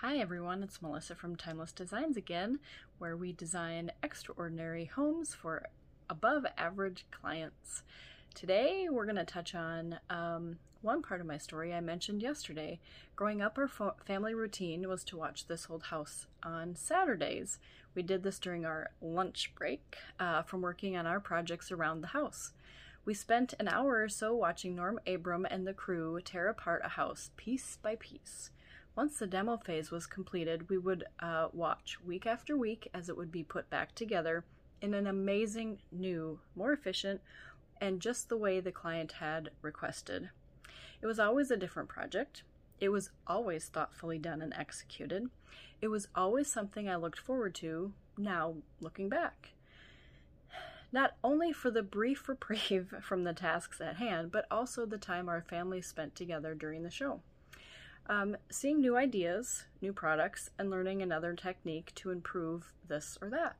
Hi everyone, it's Melissa from Timeless Designs again, where we design extraordinary homes for above average clients. Today we're going to touch on um, one part of my story I mentioned yesterday. Growing up, our family routine was to watch This Old House on Saturdays. We did this during our lunch break uh, from working on our projects around the house. We spent an hour or so watching Norm Abram and the crew tear apart a house piece by piece. Once the demo phase was completed, we would uh, watch week after week as it would be put back together in an amazing, new, more efficient, and just the way the client had requested. It was always a different project. It was always thoughtfully done and executed. It was always something I looked forward to now looking back. Not only for the brief reprieve from the tasks at hand, but also the time our family spent together during the show. Um, seeing new ideas, new products, and learning another technique to improve this or that.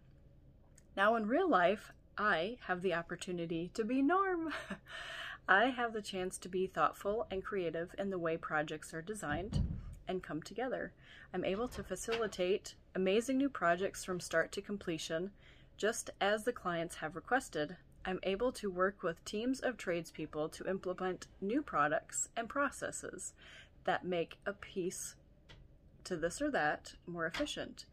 Now, in real life, I have the opportunity to be Norm. I have the chance to be thoughtful and creative in the way projects are designed and come together. I'm able to facilitate amazing new projects from start to completion, just as the clients have requested. I'm able to work with teams of tradespeople to implement new products and processes that make a piece to this or that more efficient.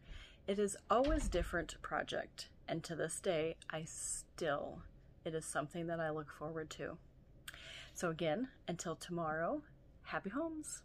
It is always different project, and to this day, I still, it is something that I look forward to. So again, until tomorrow, happy homes.